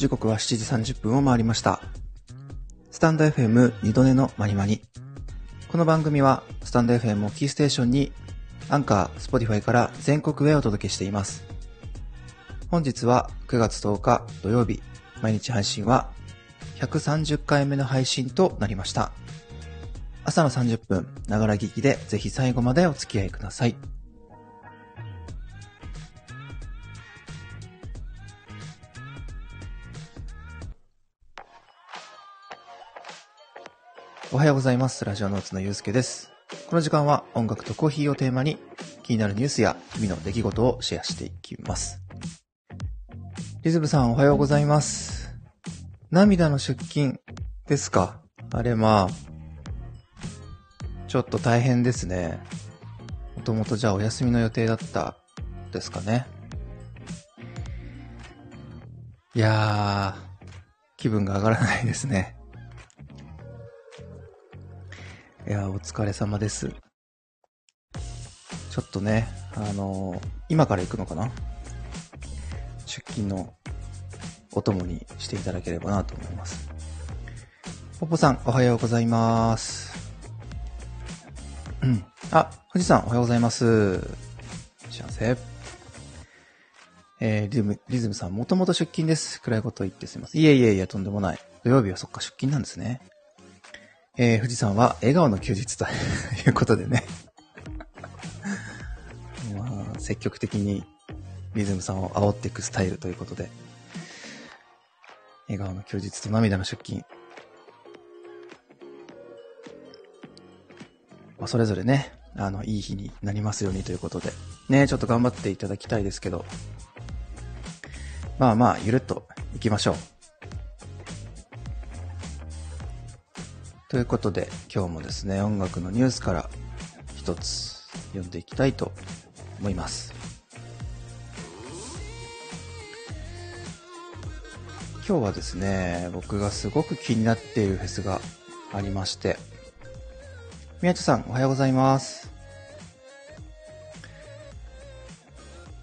時刻は7時30分を回りました。 stand.fm 二度寝のまにまに。この番組は、スタンド FM をキーステーションに、アンカー、スポティファイから全国へお届けしています。本日は9月10日土曜日、毎日配信は130回目の配信となりました。朝の30分、ながら聞きでぜひ最後までお付き合いください。おはようございます。ラジオノーツのゆうすけです。この時間は音楽とコーヒーをテーマに気になるニュースや日々の出来事をシェアしていきます。リズムさんおはようございます。涙の出勤ですか？あれまあ、ちょっと大変ですね。もともとじゃあお休みの予定だったですかね。いやー、気分が上がらないですね。いや、お疲れ様です。ちょっとね、あのー今から行くのかな？出勤のお供にしていただければなと思います。ポポさん、おはようございます。うん。あ、富士山、おはようございます。幸せ。えー、リズム、リズムさん、もともと出勤です。暗いこと言ってすみません。いえいえいえ、とんでもない。土曜日はそっか、出勤なんですね。えー、富士山は笑顔の休日ということでね。まあ、積極的にリズムさんを煽っていくスタイルということで。笑顔の休日と涙の出勤。まあ、それぞれね、あの、いい日になりますようにということで。ね、ちょっと頑張っていただきたいですけど。まあまあ、ゆるっと行きましょう。ということで、今日もですね、音楽のニュースから一つ読んでいきたいと思います。今日はですね、僕がすごく気になっているフェスがありまして、宮地さん、おはようございます。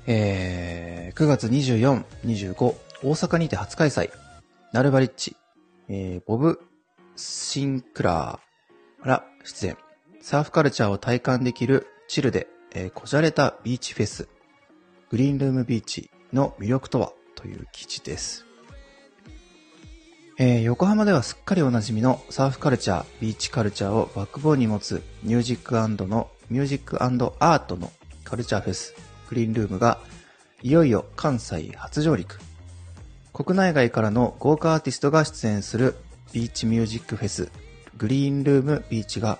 えー、9月24、25、大阪にて初開催、ナルバリッチ、えー、ボブ・シンクラーから出演、サーフカルチャーを体感できるチルで、えーこじゃれたビーチフェス、グリーンルームビーチの魅力とはという記事です。えー横浜ではすっかりおなじみのサーフカルチャー、ビーチカルチャーをバックボーンに持つミュージックのミュージックアートのカルチャーフェス、グリーンルームがいよいよ関西初上陸。国内外からの豪華アーティストが出演するビーチミュージックフェス、グリーンルームビーチが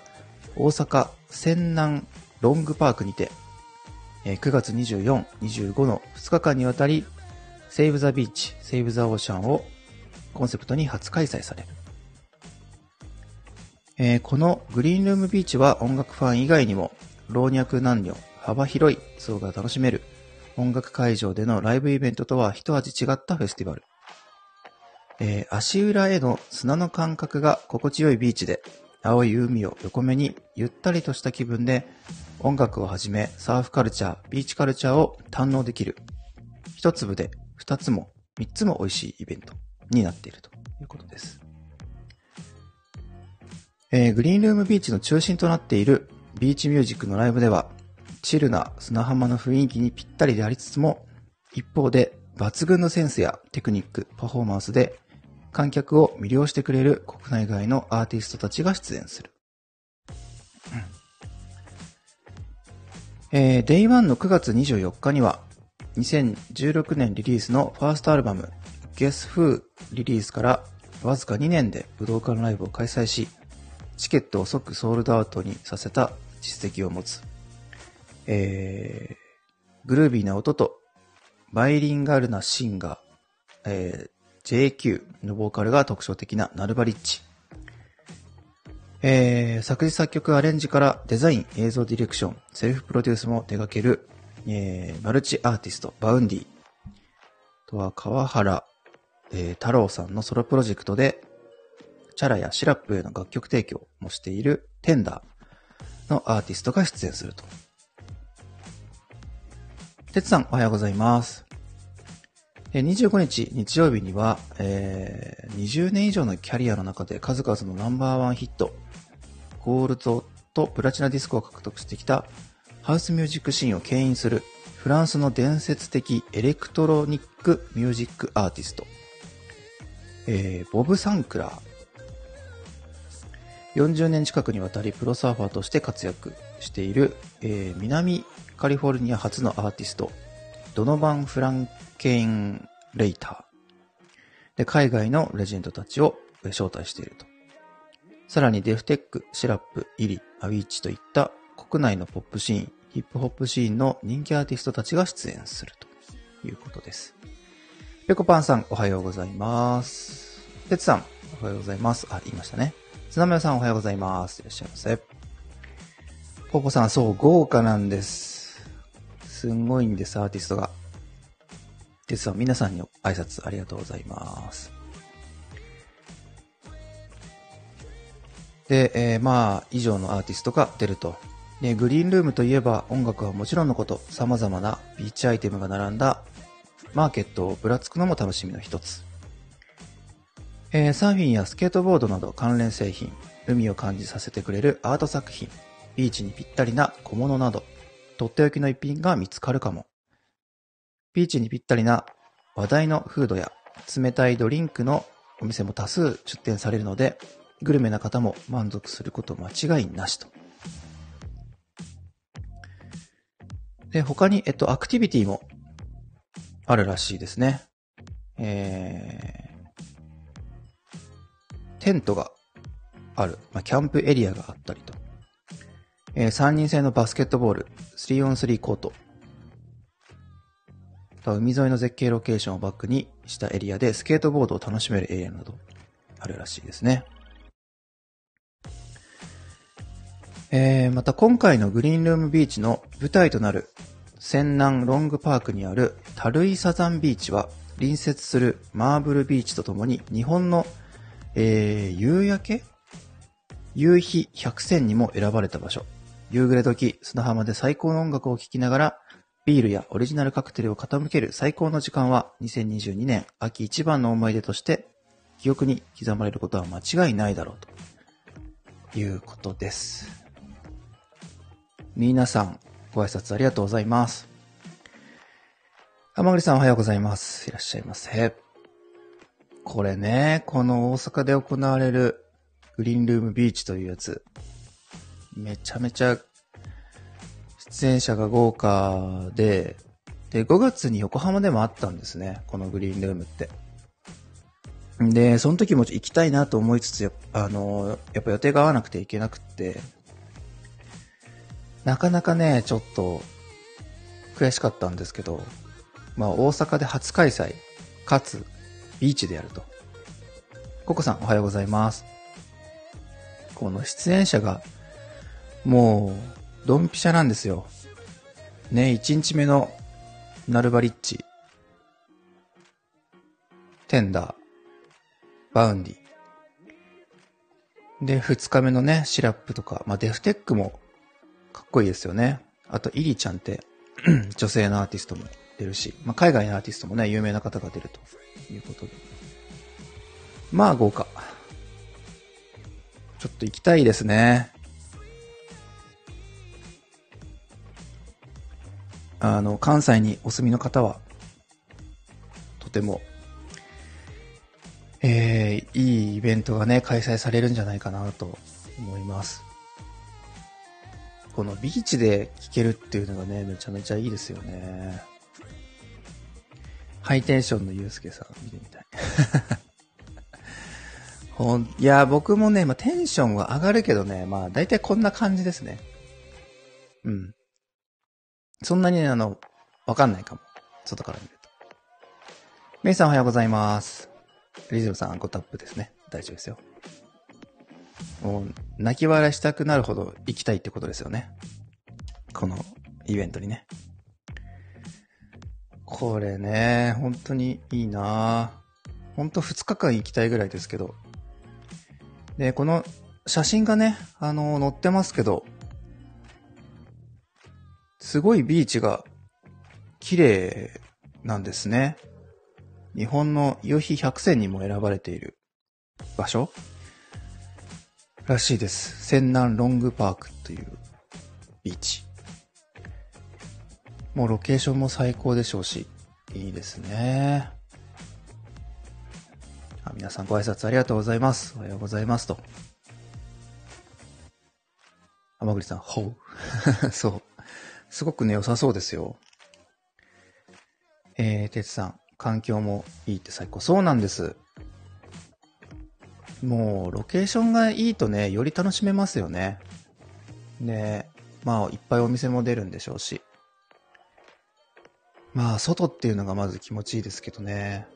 大阪泉南ロングパークにて、え9月24、25の2日間にわたり、セーブ・ザ・ビーチ、セーブ・ザ・オーシャンをコンセプトに初開催される。えこのグリーンルームビーチは音楽ファン以外にも老若男女幅広い層が楽しめる音楽会場でのライブイベントとは一味違ったフェスティバル。えー足裏への砂の感覚が心地よいビーチで青い海を横目にゆったりとした気分で音楽をはじめサーフカルチャー、ビーチカルチャーを堪能できる一粒で二つも三つも美味しいイベントになっているということです。えーグリーンルームビーチの中心となっているビーチミュージックのライブでは、チルな砂浜の雰囲気にぴったりでありつつも、一方で抜群のセンスやテクニック、パフォーマンスで観客を魅了してくれる国内外のアーティストたちが出演する。えー、Day1 の9月24日には、2016年リリースのファーストアルバム、Guess Who リリースからわずか2年で武道館ライブを開催し、チケットを即ソールドアウトにさせた実績を持つ。えー、グルービーな音とバイリンガルなシンガー、えー、JQ のボーカルが特徴的なナルバリッチ。えー、作詞作曲アレンジからデザイン、映像ディレクション、セルフプロデュースも手掛ける、えー、マルチアーティスト、 Vaundy。とは河原、えー、太郎さんのソロプロジェクトで、 Chara や SIRUP への楽曲提供もしている TENDRE のアーティストが出演すると。てつさん、おはようございます。25日日曜日には、えー、20年以上のキャリアの中で数々のナンバーワンヒット、ゴールドとプラチナディスクを獲得してきたハウスミュージックシーンを牽引するフランスの伝説的エレクトロニックミュージックアーティスト、えー、 Bob Sinclar。40年近くにわたりプロサーファーとして活躍している、えー、南カリフォルニア発のアーティスト、 Donavon Frankenreiter。で、海外のレジェンドたちを招待していると。さらにデフテック、シラップ、イリ、アウィッチといった国内のポップシーン、ヒップホップシーンの人気アーティストたちが出演するということです。ペコパンさん、おはようございます。てつさん、おはようございます。あ、言いましたね。つなめさん、おはようございます。いらっしゃいませ。ポポさん、そう、豪華なんです。すんごいんです、アーティストが。てつさん、皆さんに挨拶ありがとうございます。で、えー、まあ、以上のアーティストが出ると。ね、グリーンルームといえば音楽はもちろんのこと、様々なビーチアイテムが並んだマーケットをぶらつくのも楽しみの一つ。えー、サーフィンやスケートボードなど関連製品、海を感じさせてくれるアート作品、ビーチにぴったりな小物など、とっておきの一品が見つかるかも。ビーチにぴったりな話題のフードや冷たいドリンクのお店も多数出店されるので、グルメな方も満足すること間違いなしと。で、他に、えっと、アクティビティもあるらしいですね。えー、テントがある。まあ、キャンプエリアがあったりと。えー、3人制のバスケットボール、3on3 コート。海沿いの絶景ロケーションをバックにしたエリアでスケートボードを楽しめるエリアなどあるらしいですね。えー、また今回のグリーンルームビーチの舞台となる仙南ロングパークにあるタルイサザンビーチは隣接するマーブルビーチとともに日本の、えー、夕焼け？夕日百選にも選ばれた場所。夕暮れ時、砂浜で最高の音楽を聴きながら、ビールやオリジナルカクテルを傾ける最高の時間は、2022年秋一番の思い出として、記憶に刻まれることは間違いないだろうということです。皆さん、ご挨拶ありがとうございます。浜栗さんおはようございます。いらっしゃいませ。これね、この大阪で行われるグリーンルームビーチというやつ、めちゃめちゃ出演者が豪華で、で、5月に横浜でもあったんですね、このグリーンルームって。で、その時も行きたいなと思いつつ、あの、やっぱ予定が合わなくて行けなくて、なかなかね、ちょっと、悔しかったんですけど、まあ大阪で初開催、かつ、ビーチでやると。ココさん、おはようございます。この出演者が、もう、ドンピシャなんですよ。ね、1日目の、 Nulbarich、TENDRE、Vaundy。で、2日目のね、 SIRUP とか、まあ、デフテックもかっこいいですよね。あと、イリちゃんって 女性のアーティストも出るし、まあ、海外のアーティストもね、有名な方が出るということで。まあ、豪華。ちょっと行きたいですね。あの、関西にお住みの方は、とても、えー、いいイベントがね、開催されるんじゃないかなと思います。このビーチで聴けるっていうのがね、めちゃめちゃいいですよね。ハイテンションのゆうすけさん見てみたい。ほん、いや、僕もね、まあ、テンションは上がるけどね、まあ、だいたいこんな感じですね。うん。そんなにね、あの、わかんないかも。外から見ると。メイさんおはようございます。リズムさん、ごタップですね。大丈夫ですよ。もう、泣き笑いしたくなるほど行きたいってことですよね。このイベントにね。これね、本当にいいな本当2日間行きたいぐらいですけど。で、この写真がね、あの、載ってますけど、すごいビーチが綺麗なんですね。日本の夕日百選にも選ばれている場所？らしいです。仙南ロングパークというビーチ。もうロケーションも最高でしょうし、いいですね。あ皆さんご挨拶ありがとうございます。おはようございますと。甘栗さん、ほう。そう。すごくね、良さそうですよ。えー、てつさん、環境もいいって最高。そうなんです。もう、ロケーションがいいとね、より楽しめますよね。で、まあ、いっぱいお店も出るんでしょうし。まあ、外っていうのがまず気持ちいいですけどね。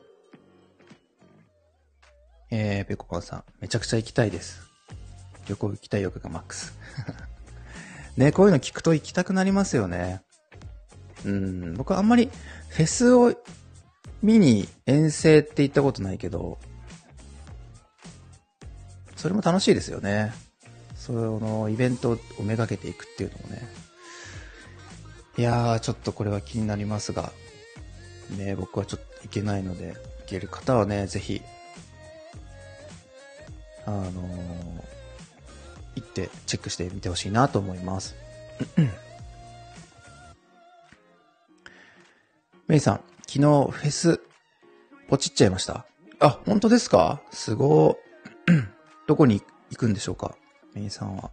えー、ペコパンさん、めちゃくちゃ行きたいです。旅行行きたい欲がマックス。ね、こういうの聞くと行きたくなりますよね。うん、僕はあんまりフェスを見に遠征って言ったことないけど、それも楽しいですよね。そのイベントをめがけていくっていうのもね。いやー、ちょっとこれは気になりますが、ね、僕はちょっと行けないので、行ける方はね、ぜひ、あのー、行ってチェックしてみてほしいなと思います。メイさん、昨日フェス、ポチっちゃいました？あ、本当ですか？すご どこに行くんでしょうか？メイさんは。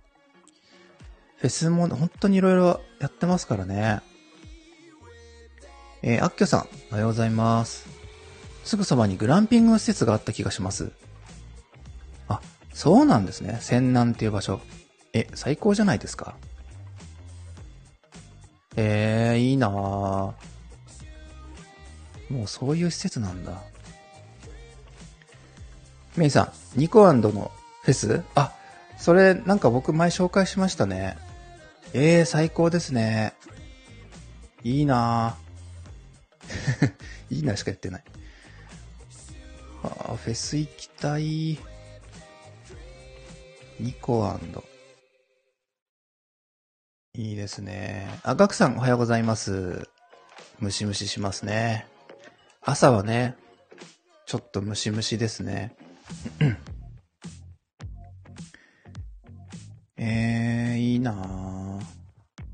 フェスも本当に色々やってますからね。えー、あっきょさん、おはようございます。すぐそばにグランピング施設があった気がします。あ、そうなんですね。仙南っていう場所。え、最高じゃないですか？えー、いいなぁ。もうそういう施設なんだ。メイさん、ニコのフェス？あ、それなんか僕前紹介しましたね。ええー、最高ですね。いいなぁ。いいなしかやってない。あフェス行きたい。ニコいいですね。あ、ガクさんおはようございます。ムシムシしますね。朝はね、ちょっとムシムシですね。えー、いいなぁ。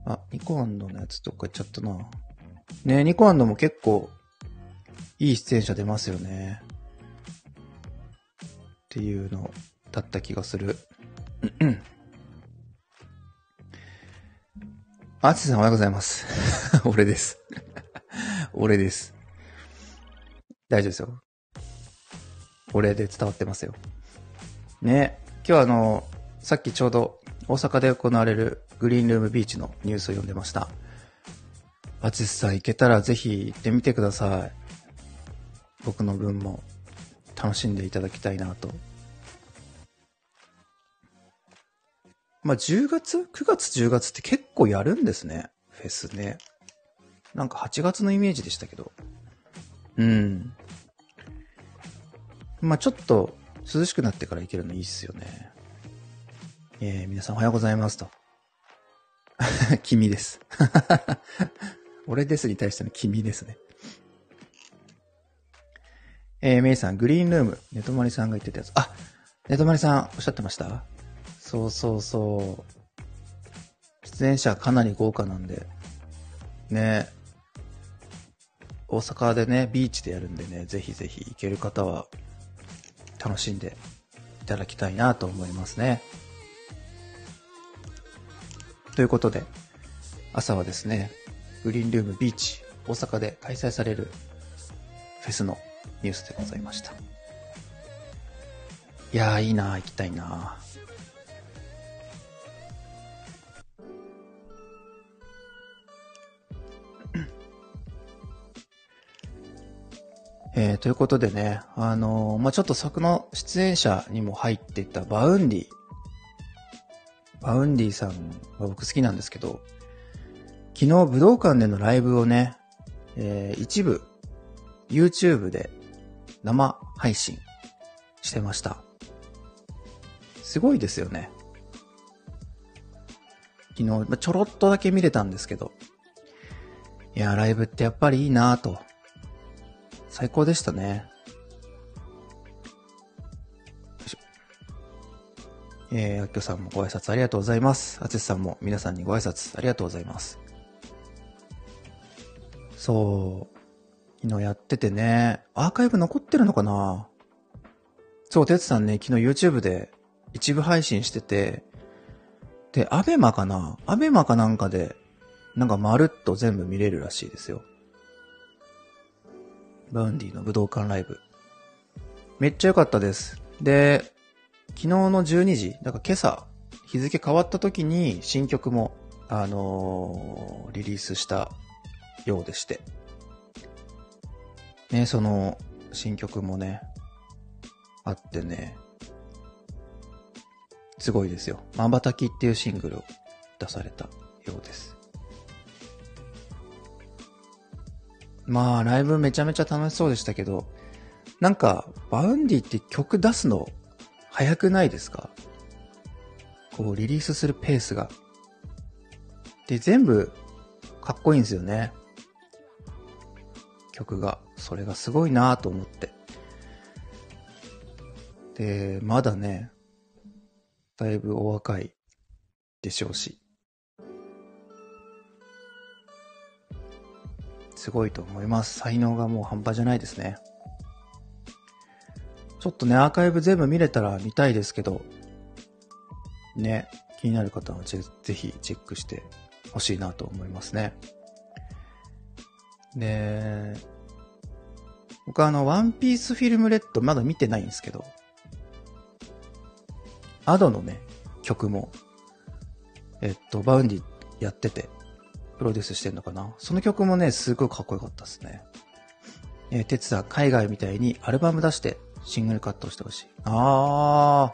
あ、ニコアンドのやつどっか行っちゃったな。ねニコアンドも結構、いい出演者出ますよね。っていうのだった気がする。あつさんおはようございます。俺です。俺です。大丈夫ですよ。俺で伝わってますよ。ね、今日はあの、さっきちょうど大阪で行われるグリーンルームビーチのニュースを読んでました。あつさん行けたらぜひ行ってみてください。僕の分も楽しんでいただきたいなとまあ、10月 ?9 月10月って結構やるんですね。フェスね。なんか8月のイメージでしたけど。うん。まあ、ちょっと涼しくなってから行けるのいいっすよね。えー、皆さんおはようございますと。君です。俺ですに対しての君ですね。えー、メイさん、グリーンルーム、ネトマリさんが言ってたやつ。あ、ネトマリさんおっしゃってました？そうそうそう。出演者かなり豪華なんで、ね、大阪でね、ビーチでやるんでね、ぜひぜひ行ける方は楽しんでいただきたいなと思いますね。ということで、朝はですね、グリーンルームビーチ、大阪で開催されるフェスのニュースでございました。いやー、いいなー、行きたいなー、ということでね、あのー、まあ、ちょっと作の出演者にも入っていた Vaundy。Vaundy さんは僕好きなんですけど、昨日武道館でのライブをね、えー、一部 YouTube で生配信してました。すごいですよね。昨日、まあ、ちょろっとだけ見れたんですけど、いや、ライブってやっぱりいいなぁと最高でしたね。えー、あっきょさんもご挨拶ありがとうございます。あつしさんも皆さんにご挨拶ありがとうございます。そう。昨日やっててね、アーカイブ残ってるのかな？そう、てつさんね、昨日 YouTube で一部配信してて、で、 ABEMA かな？ ABEMA かなんかで、なんかまるっと全部見れるらしいですよ。 Vaundy の武道館ライブ。めっちゃ良かったです。で、昨日の12時、だから今朝、日付変わった時に新曲も、あのー、リリースしたようでして。ね、その、新曲もね、あってね、すごいですよ。まばたきっていうシングルを出されたようです。まあ、ライブめちゃめちゃ楽しそうでしたけど、なんか、 Vaundy って曲出すの早くないですか？こう、リリースするペースが。で、全部、かっこいいんですよね。曲が。それがすごいなぁと思って。で、まだね、だいぶお若いでしょうし。すごいと思います。才能がもう半端じゃないですね。ちょっとね、アーカイブ全部見れたら見たいですけど、ね、気になる方はぜぜひチェックしてほしいなと思いますね。で、僕はあの、 ONE PIECE FILM RED まだ見てないんですけど、 Ado のね、曲も、えっと、 Vaundy やってて、プロデュースしてんのかな？その曲もね、すごいかっこよかったですね。えー、テツ海外みたいにアルバム出してシングルカットしてほしい。あ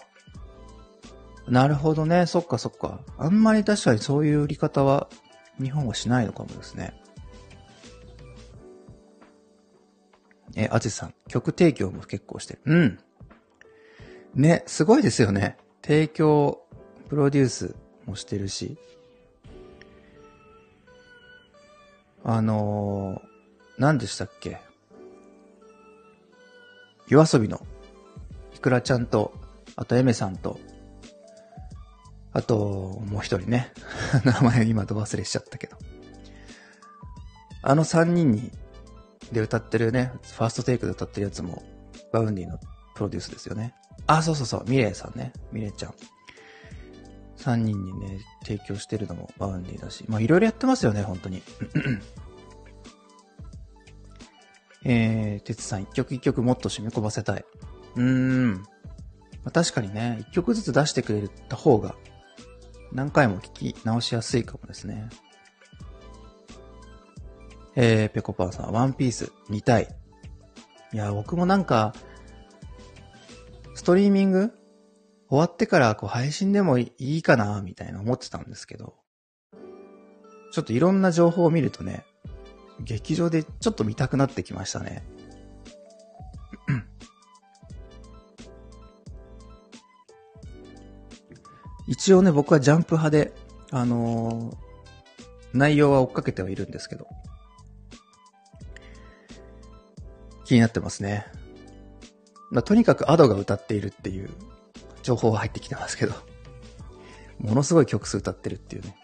ー。なるほどね。そっかそっか。あんまり確かにそういう売り方は日本はしないのかもですね。えー、アジさん、曲提供も結構してる。うん。ね、すごいですよね。提供、プロデュースもしてるし。あのー、何でしたっけ？YOASOBI の、 ikura ちゃんと、あと Aimer さんと、あと、もう一人ね。名前ちょっと忘れしちゃったけど。あの三人に、で歌ってるね、 FIRST TAKE で歌ってるやつも、 Vaundy のプロデュースですよね。あ、そうそうそう、 milet さんね。 milet ちゃん。三人にね、提供してるのも Vaundy だし。まあ、いろいろやってますよね、本当に。えー、鉄さん一曲一曲もっと染み込ませたい。うーん。まあ、確かにね、一曲ずつ出してくれた方が、何回も聞き直しやすいかもですね。えー、ぺこぱんさん、ワンピース見たい。いや、僕もなんか、ストリーミング終わってからこう配信でもいいかな、みたいな思ってたんですけど、ちょっといろんな情報を見るとね、劇場でちょっと見たくなってきましたね。一応ね、僕はジャンプ派で、あのー、内容は追っかけてはいるんですけど、気になってますね。まあ、とにかくアドが歌っているっていう情報は入ってきてますけど、ものすごい曲数歌ってるっていうね。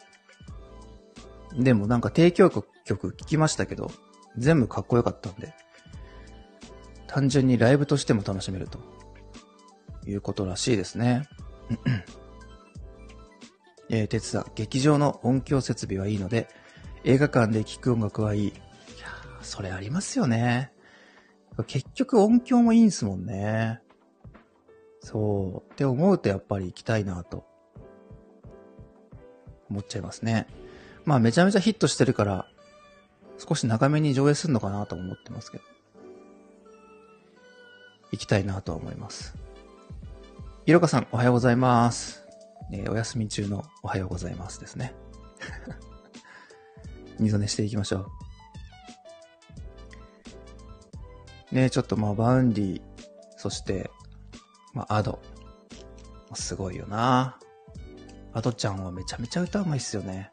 でもなんか提供曲曲聴きましたけど、全部かっこよかったんで、単純にライブとしても楽しめるということらしいですね。えー、鉄さん、劇場の音響設備はいいので、映画館で聴く音楽はいい。いやそれありますよね。結局音響もいいんすもんね。そう。って思うとやっぱり行きたいなと。思っちゃいますね。まあめちゃめちゃヒットしてるから、少し長めに上映するのかなと思ってますけど。行きたいなとは思います。ひろかさん、おはようございます。えー、お休み中のおはようございますですね。二度寝していきましょう。ねちょっとまあ、 Vaundy、そして、まあ、 Ado。すごいよな Ado ちゃんはめちゃめちゃ歌うまいっすよね。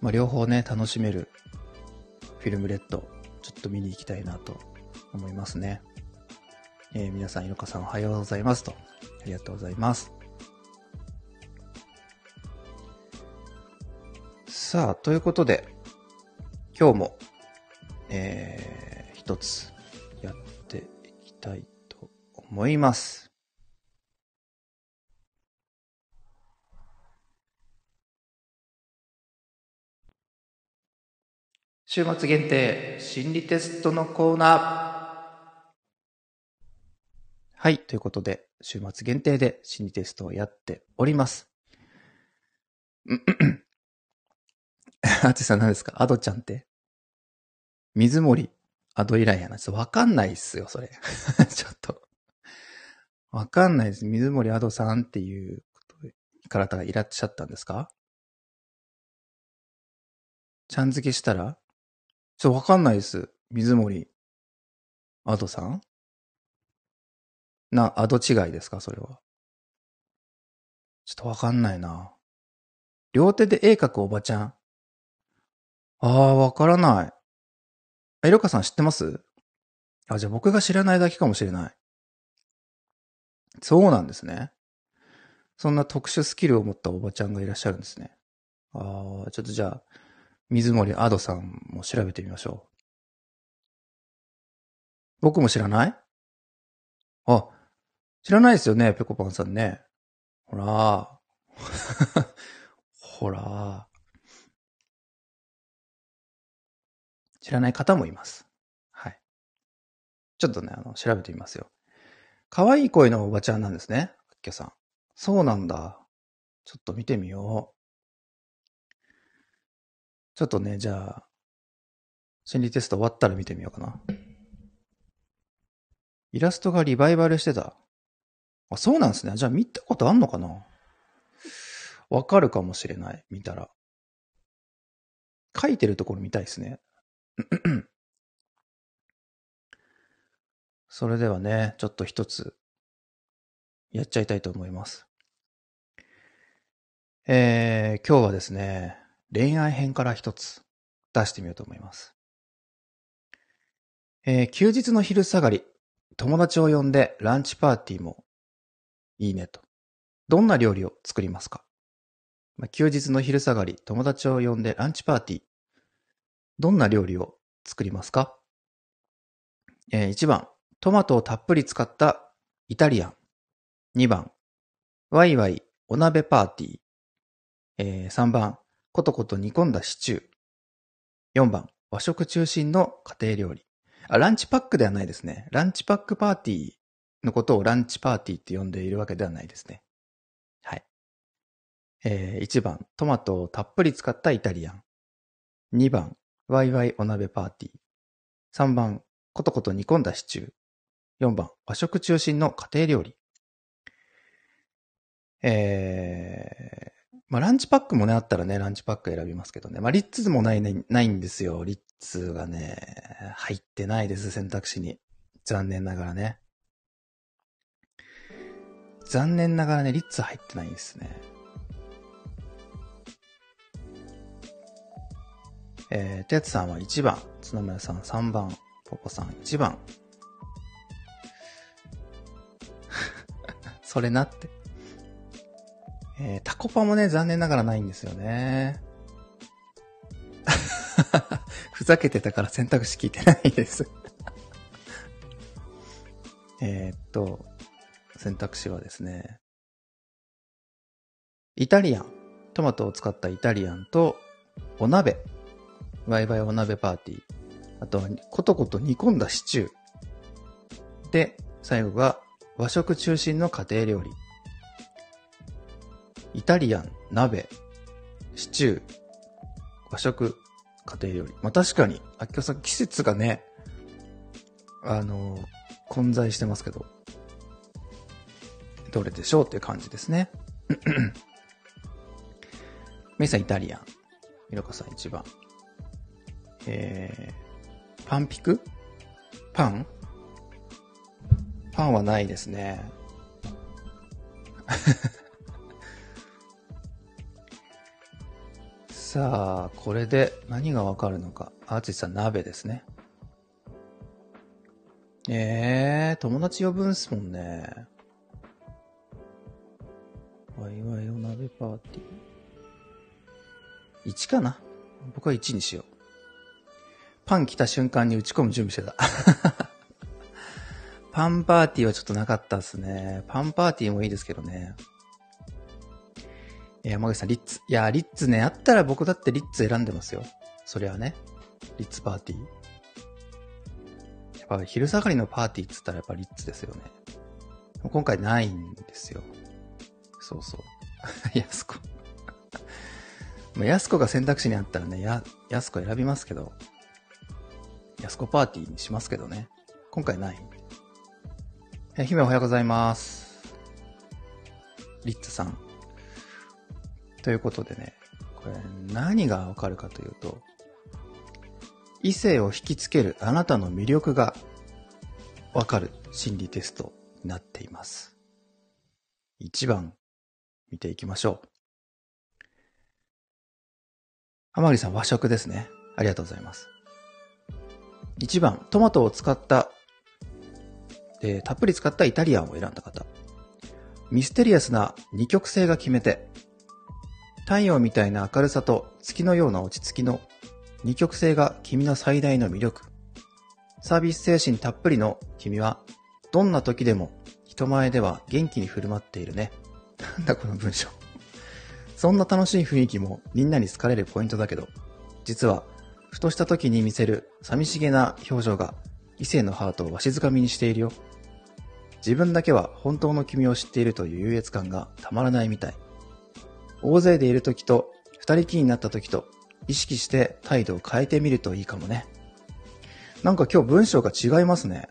まあ、両方ね、楽しめる FILM RED、ちょっと見に行きたいなと思いますね。えー、皆さん、いろかさんおはようございますと。ありがとうございます。さあ、ということで、今日も、えー、一つたいと思います。週末限定心理テストのコーナー。はい。ということで、週末限定で心理テストをやっております。あつさん何ですか？アドちゃんって？水森、アド以来やな。ちょっとわかんないっすよ、それ。ちょっと。わかんないです。水森アドさんっていう方がいらっしゃったんですか？ちゃん付けしたら？ちょっとわかんないです。水森。アドさん？な、アド違いですか？それは。ちょっとわかんないな。両手で絵描くおばちゃん？ああ、わからない。え、ロカさん知ってます？あ、じゃあ僕が知らないだけかもしれない。そうなんですね。そんな特殊スキルを持ったおばちゃんがいらっしゃるんですね。ああ、ちょっとじゃあ、水森アドさんも調べてみましょう。僕も知らない？あ、知らないですよね、ぺこぱんさんね。ほら。ほら。知らない方もいます。はい。ちょっとね、あの、調べてみますよ。可愛い声のおばちゃんなんですね。あっきさん。そうなんだ。ちょっと見てみよう。ちょっとね、じゃあ、心理テスト終わったら見てみようかな。イラストがリバイバルしてた。あ、そうなんですね。じゃあ見たことあんのかなわかるかもしれない。見たら。書いてるところ見たいですね。それではね、ちょっと一つ、やっちゃいたいと思います。えー、今日はですね、恋愛編から一つ出してみようと思います。えー、休日の昼下がり、友達を呼んでランチパーティーもいいねと。どんな料理を作りますか、まあ、休日の昼下がり、友達を呼んでランチパーティー。どんな料理を作りますか、えー、1番、トマトをたっぷり使ったイタリアン。2番、ワイワイお鍋パーティー。えー、3番、ことこと煮込んだシチュー。4番、和食中心の家庭料理。あ、ランチパックではないですね。ランチパックパーティーのことをランチパーティーって呼んでいるわけではないですね。はい。えー、1番、トマトをたっぷり使ったイタリアン。2番、ワイワイお鍋パーティー。3番、ことこと煮込んだシチュー。4番、和食中心の家庭料理。えーまあ、ランチパックもね、あったらね、ランチパック選びますけどね。まあ、リッツもないね、ないんですよ。リッツがね、入ってないです、選択肢に。残念ながらね。残念ながらね、リッツ入ってないんですね。えー、てつさんは1番、角村さん3番、ポポさん1番。それなって。えー、タコパもね、残念ながらないんですよね。ふざけてたから選択肢聞いてないです えっと、選択肢はですね、イタリアン、トマトを使ったイタリアンと、お鍋、ワイワイお鍋パーティー、あとは、コトコト煮込んだシチュー。で、最後が和食中心の家庭料理。イタリアン、鍋、シチュー、和食、家庭料理。まあ、確かに、あきこさん季節がね、あの、混在してますけど、どれでしょうっていう感じですね。メイさんイタリアン。ミロカさん1番。えー、パンピク？パン？パンはないですね。さあ、これで何がわかるのか。アーチさん、鍋ですね。ええー、友達呼ぶんすもんね。わいわいお鍋パーティー。1かな？僕は1にしよう。パン来た瞬間に打ち込む準備してた。パンパーティーはちょっとなかったっすね。パンパーティーもいいですけどね。山口さん、リッツ。いや、リッツね、あったら僕だってリッツ選んでますよ。それはね。リッツパーティー。やっぱ昼下がりのパーティーっつったらやっぱリッツですよね。今回ないんですよ。そうそう。やすこ。やすこが選択肢にあったらね、や、やすこ選びますけど、やすこパーティーにしますけどね。今回ない。え、姫おはようございます。リッツさん。ということでね、これ何がわかるかというと、異性を引きつけるあなたの魅力がわかる心理テストになっています。1番見ていきましょう。甘栗さん和食ですね。ありがとうございます。1番、トマトを使った、えー、たっぷり使ったイタリアンを選んだ方。ミステリアスな二極性が決めて、太陽みたいな明るさと月のような落ち着きの二極性が君の最大の魅力。サービス精神たっぷりの君は、どんな時でも人前では元気に振る舞っているね。なんだこの文章。そんな楽しい雰囲気もみんなに好かれるポイントだけど、実は、ふとした時に見せる寂しげな表情が異性のハートをわしづかみにしているよ。自分だけは本当の君を知っているという優越感がたまらないみたい。大勢でいる時と二人きりになった時と意識して態度を変えてみるといいかもね。なんか今日文章が違いますね。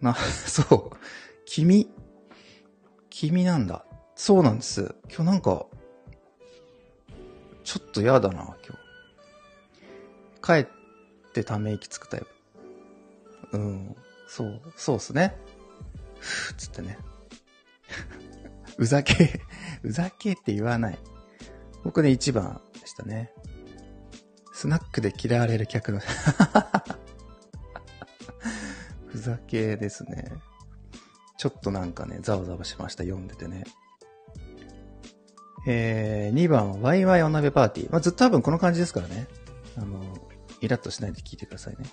な、そう。君？君なんだ。そうなんです。今日なんか、ちょっと嫌だな、今日。帰ってため息つくタイプ。うん。そう、そうっすね。ふーつってね。うざけ、うざけって言わない。僕ね、一番でしたね。スナックで嫌われる客の ふざけですね。ちょっとなんかね、ざわざわしました、読んでてね。えー、2番、ワイワイお鍋パーティー。まあ、ずっと多分この感じですからね。あの、イラッとしないで聞いてくださいね。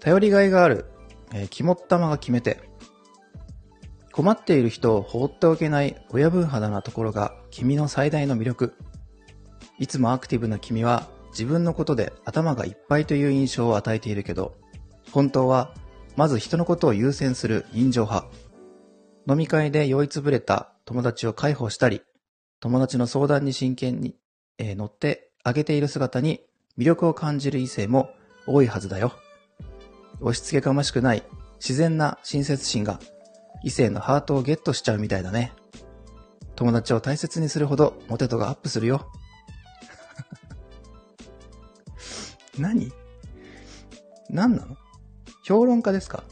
頼りがいがある、えー、肝っ玉が決めて。困っている人を放っておけない親分肌なところが君の最大の魅力。いつもアクティブな君は自分のことで頭がいっぱいという印象を与えているけど、本当はまず人のことを優先する人情派。飲み会で酔いつぶれた友達を介抱したり、友達の相談に真剣に、えー、乗ってあげている姿に魅力を感じる異性も多いはずだよ。押し付けがましくない自然な親切心が異性のハートをゲットしちゃうみたいだね。友達を大切にするほどモテ度がアップするよ。何？何なの？評論家ですか？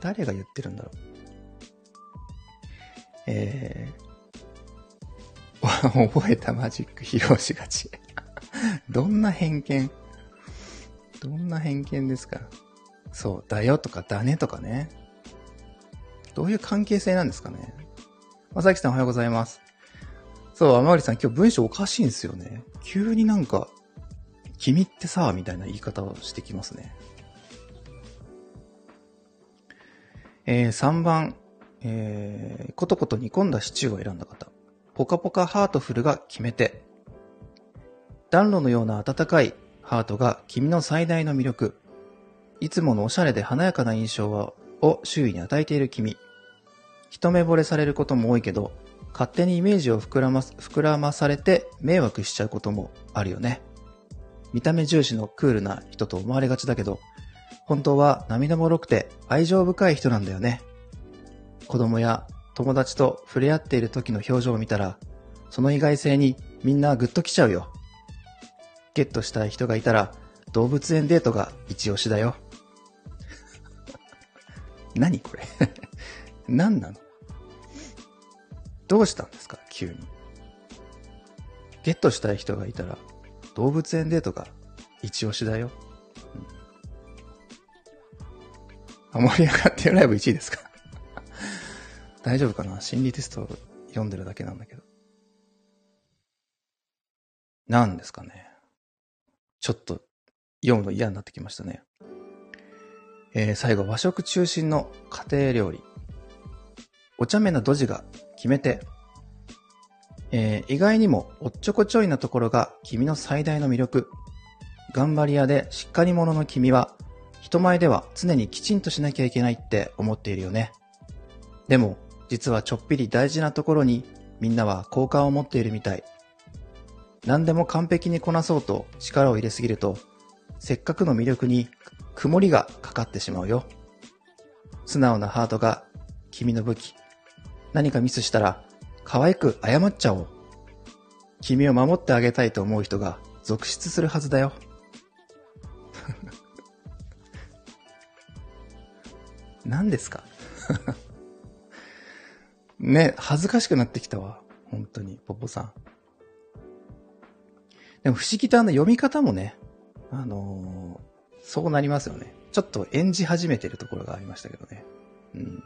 誰が言ってるんだろうえー、覚えたマジック披露しがち。どんな偏見？どんな偏見ですか？そう、だよとかだねとかね。どういう関係性なんですかね？まさきさんおはようございます。そう、甘栗さん今日文章おかしいんですよね。急になんか、君ってさ、みたいな言い方をしてきますね。えー、3番、えー、ことこと煮込んだシチューを選んだ方。ポカポカハートフルが決めて。暖炉のような温かいハートが君の最大の魅力。いつものおしゃれで華やかな印象を周囲に与えている君。一目惚れされることも多いけど、勝手にイメージを膨らま膨らまされて迷惑しちゃうこともあるよね。見た目重視のクールな人と思われがちだけど、本当は涙もろくて愛情深い人なんだよね。子供や友達と触れ合っている時の表情を見たら、その意外性にみんなグッと来ちゃうよ。ゲットしたい人がいたら、動物園デートが一押しだよ。何これ？何なの？どうしたんですか？急に。ゲットしたい人がいたら、動物園デートが一押しだよ。うん、あ、盛り上がってるライブ1位ですか？大丈夫かな？心理テスト読んでるだけなんだけど。なんですかね。ちょっと読むの嫌になってきましたね。えー、最後、和食中心の家庭料理。お茶目なドジが決めて。えー、意外にもおっちょこちょいなところが君の最大の魅力。頑張り屋でしっかり者の君は、人前では常にきちんとしなきゃいけないって思っているよね。でも、実はちょっぴり大事なところにみんなは好感を持っているみたい。何でも完璧にこなそうと力を入れすぎると、せっかくの魅力に曇りがかかってしまうよ。素直なハートが君の武器。何かミスしたら可愛く謝っちゃおう。君を守ってあげたいと思う人が続出するはずだよ。何ですか？ね、恥ずかしくなってきたわ。本当に、ポポさん。でも不思議とあの読み方もね、あのー、そうなりますよね。ちょっと演じ始めてるところがありましたけどね。うん。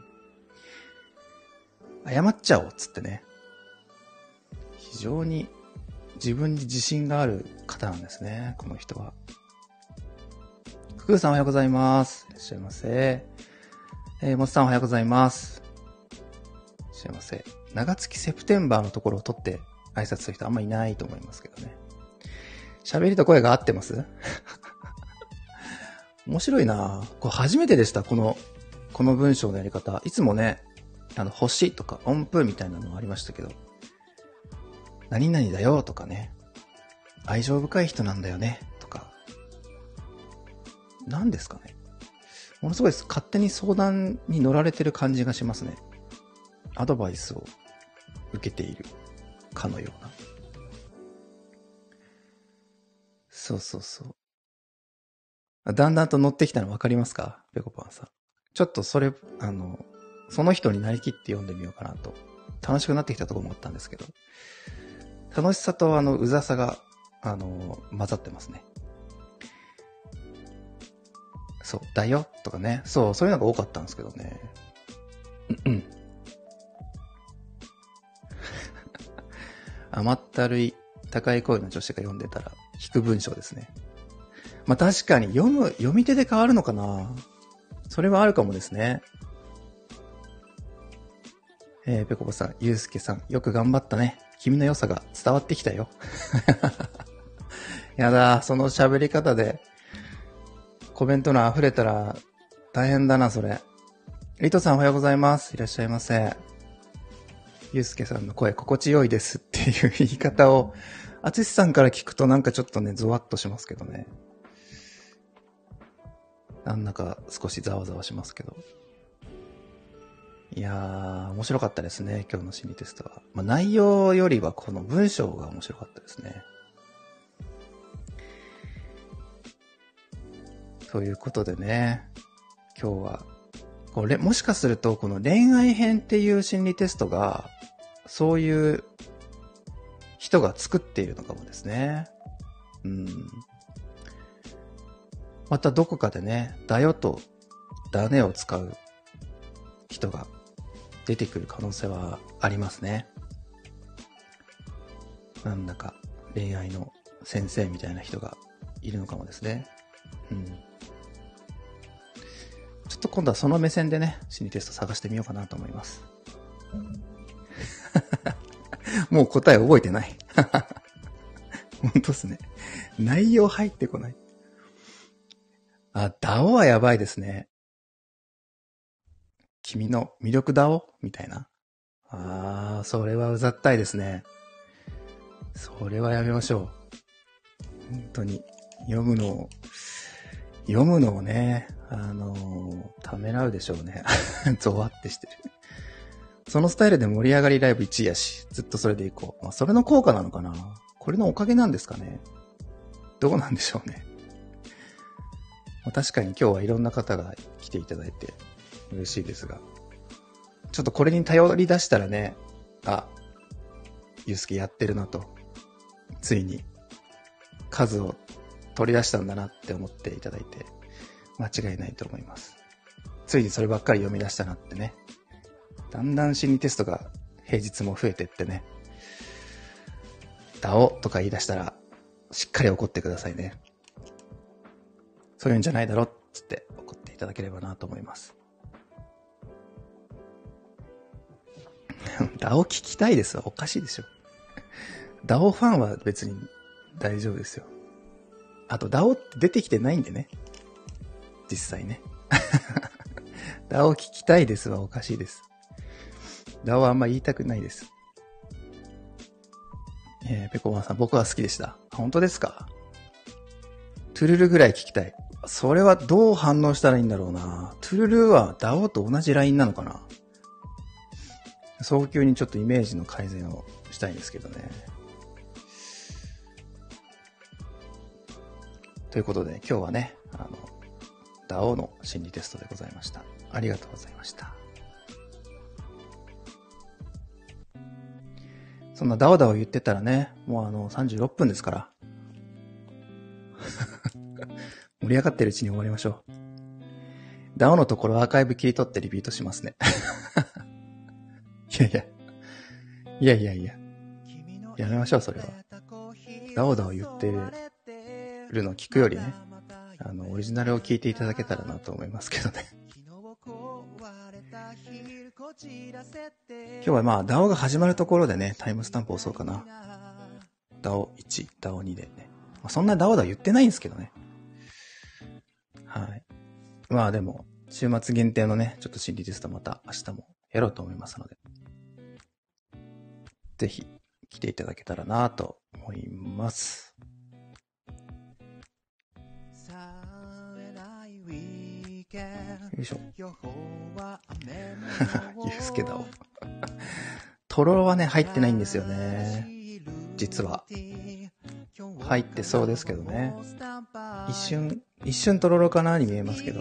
謝っちゃおうっつってね。非常に自分に自信がある方なんですね、この人は。ククーさんおはようございます。いらっしゃいませ。えー、もつさんおはようございます。しゃいません。長月セプテンバーのところを取って挨拶する人あんまいないと思いますけどね。喋りと声が合ってます？面白いなこれ初めてでした、この、この文章のやり方。いつもね、あの、星とか音符みたいなのありましたけど、何々だよとかね、愛情深い人なんだよねとか、何ですかね。ものすごい勝手に相談に乗られてる感じがしますね。アドバイスを受けているかのような。そうそうそう。だんだんと乗ってきたの分かりますか？ペコパンさん。ちょっとそれ、あの、その人になりきって読んでみようかなと。楽しくなってきたとこもあったんですけど。楽しさとあの、うざさが、あの、混ざってますね。そう、だよとかね。そう、そういうのが多かったんですけどね。甘ったるい高い声の女子が読んでたら、引く文章ですね。まあ確かに読む、読み手で変わるのかなそれはあるかもですね。えー、ぺこぽさん、ゆうすけさん、よく頑張ったね。君の良さが伝わってきたよ。やだ、その喋り方で、コメントの溢れたら、大変だな、それ。リトさんおはようございます。いらっしゃいませ。ゆうすけさんの声心地よいですっていう言い方をあつしさんから聞くとなんかちょっとね、ゾワッとしますけどね。なんだか少しざわざわしますけど。いやー、面白かったですね、今日の心理テストは。まあ、内容よりはこの文章が面白かったですね。ということでね、今日は、これ、もしかするとこの恋愛編っていう心理テストが、そういう人が作っているのかもですね。うん。またどこかでね、だよと、だねを使う人が出てくる可能性はありますね。なんだか恋愛の先生みたいな人がいるのかもですね。うん。ちょっと今度はその目線でね、心理テスト探してみようかなと思います。もう答え覚えてない。本当っすね。内容入ってこない。あ、ダオはやばいですね。君の魅力ダオ？みたいな。あー、それはうざったいですね。それはやめましょう。本当に。読むのを、読むのをね、あのー、ためらうでしょうね。ゾワってしてる。そのスタイルで盛り上がりライブ1位やし、ずっとそれでいこう。まあ、それの効果なのかな？これのおかげなんですかね？どうなんでしょうね？まあ、確かに今日はいろんな方が来ていただいて嬉しいですが。ちょっとこれに頼り出したらね、あ、ゆうすけやってるなとついに数を取り出したんだなって思っていただいて間違いないと思います。ついにそればっかり読み出したなってね。だんだん心理テストが平日も増えてってね。ダオとか言い出したら、しっかり怒ってくださいね。そういうんじゃないだろっつって怒っていただければなと思います。ダオ聞きたいですわ。おかしいでしょ。ダオファンは別に大丈夫ですよ。あと、ダオって出てきてないんでね。実際ね。ダオ聞きたいですはおかしいです。ダオはあんま言いたくないです。えー、ペコマンさん、僕は好きでした。本当ですか？トゥルルぐらい聞きたい。それはどう反応したらいいんだろうな。トゥルルはダオと同じラインなのかな？早急にちょっとイメージの改善をしたいんですけどね。ということで、今日はね、あの、ダオの心理テストでございました。ありがとうございました。そんなダオダオ言ってたらね、もうあの、36分ですから。盛り上がってるうちに終わりましょう。ダオのところアーカイブ切り取ってリピートしますね。いやいや。いやいやいや。やめましょう、それは。ダオダオ言ってるの聞くよりね、あの、オリジナルを聞いていただけたらなと思いますけどね。今日はまあ、ダオが始まるところでね、タイムスタンプを押そうかな。ダオ1、ダオ2でね。まあ、そんなダオダオ言ってないんですけどね。はい。まあでも、週末限定のね、ちょっと心理テストまた明日もやろうと思いますので。ぜひ、来ていただけたらなと思います。よいしょ。ゆうすけだお。とろろはね、入ってないんですよね。実は。入ってそうですけどね。一瞬、一瞬とろろかなに見えますけど。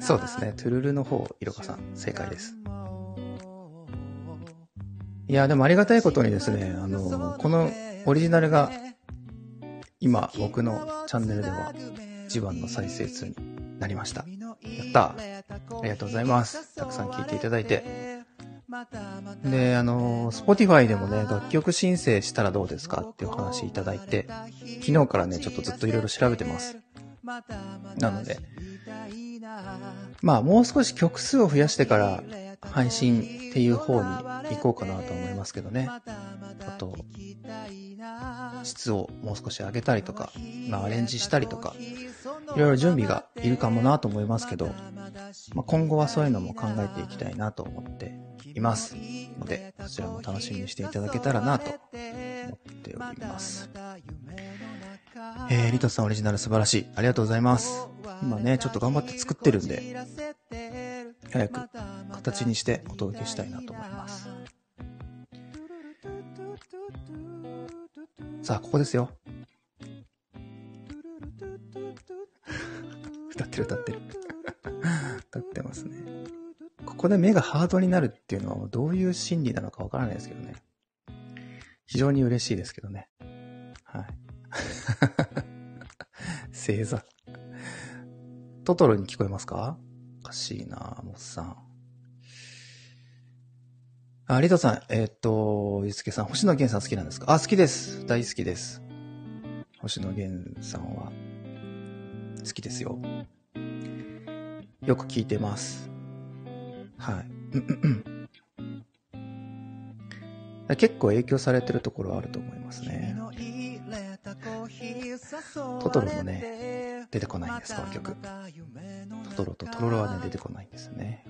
そうですね。トゥルルの方、いろかさん、正解です。いや、でもありがたいことにですね、あの、このオリジナルが、今、僕のチャンネルでは、一番の再生数になりました。やったありがとうございます。たくさん聴いていただいて。で、あの、Spotify でもね、楽曲申請したらどうですかっていうお話いただいて、昨日からね、ちょっとずっといろいろ調べてます。なので、まあ、もう少し曲数を増やしてから配信っていう方に行こうかなと思いますけどね。あと、質をもう少し上げたりとか、まあ、アレンジしたりとか、いろいろ準備がいるかもなと思いますけど、まあ、今後はそういうのも考えていきたいなと思っていますので、そちらも楽しみにしていただけたらなと思っております。えー、リトさんオリジナル素晴らしい。ありがとうございます。今ね、ちょっと頑張って作ってるんで、早く形にしてお届けしたいなと思います。さあ、ここですよ。歌ってる歌ってる。歌ってますね。ここで目がハードになるっていうのはどういう心理なのかわからないですけどね。非常に嬉しいですけどね。はい。星座。トトロに聞こえますか？おかしいなモッさん。あ、リトさん、えーっと、ゆうすけさん、星野源さん好きなんですか？あ、好きです。大好きです。星野源さんは、好きですよ。よく聞いてます。はい。結構影響されてるところはあると思いますね。トトロもね、出てこないんです、この曲。トトロとトロロはね、出てこないんですね。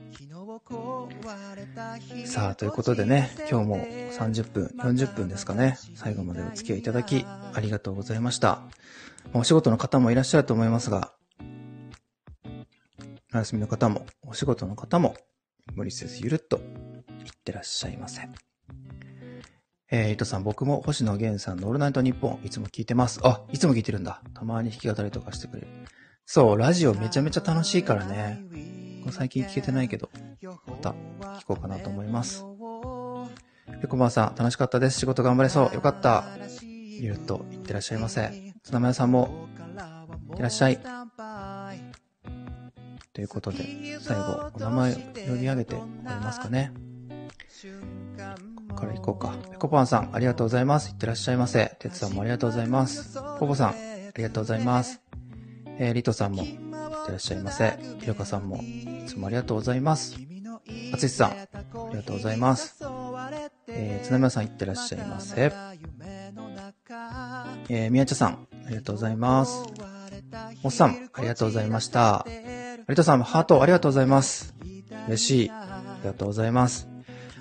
さあ、ということでね、今日も30分、40分ですかね、最後までお付き合いいただき、ありがとうございました。お仕事の方もいらっしゃると思いますが、お休みの方も、お仕事の方も、無理せずゆるっと、いってらっしゃいませ。えー、伊藤さん、僕も星野源さんのオールナイトニッポン、いつも聞いてます。あ、いつも聞いてるんだ。たまに弾き語りとかしてくれる。そう、ラジオめちゃめちゃ楽しいからね。最近聞けてないけど、また聞こうかなと思います。ゆこばさん、楽しかったです。仕事頑張れそう。よかった。ゆるっといってらっしゃいませ。つなまやさんも、いらっしゃい。ということで、最後、お名前読み上げて終わりますかね。から行こうか。ぺこぱんさん、ありがとうございます。いってらっしゃいませ。てつさんもありがとうございます。ぽぽさん、ありがとうございます。えー、りとさんも、いってらっしゃいませ。ひろかさんも、いつもありがとうございます。あつしさん、ありがとうございます。えー、つなみさん、いってらっしゃいませ。えー、みやちゃさん、ありがとうございます。おっさん、ありがとうございました。有田さんもハートありがとうございます。嬉しい。ありがとうございます。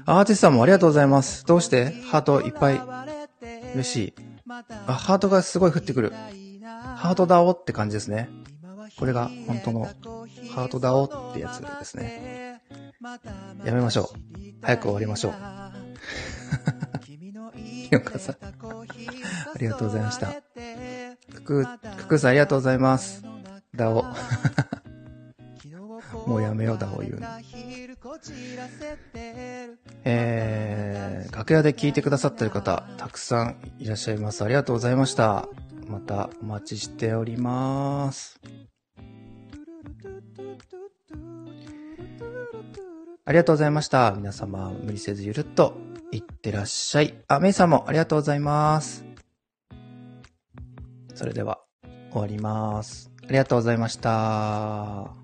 アーティストさんもありがとうございます。どうして？ハートいっぱい嬉しい。あ、ハートがすごい降ってくる。ハートだおって感じですね。これが本当のハートだおってやつですね。やめましょう。早く終わりましょう。よかさん。ありがとうございました。くく、くくさんありがとうございます。だお。もうやめようだ、こういうの。えー、楽屋で聞いてくださってる方、たくさんいらっしゃいます。ありがとうございました。またお待ちしております。ありがとうございました。皆様、無理せずゆるっといってらっしゃい。あ、メイさんもありがとうございます。それでは、終わります。ありがとうございました。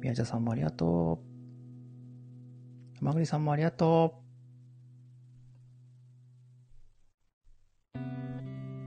宮田さんもありがとう。まぐりさんもありがとう。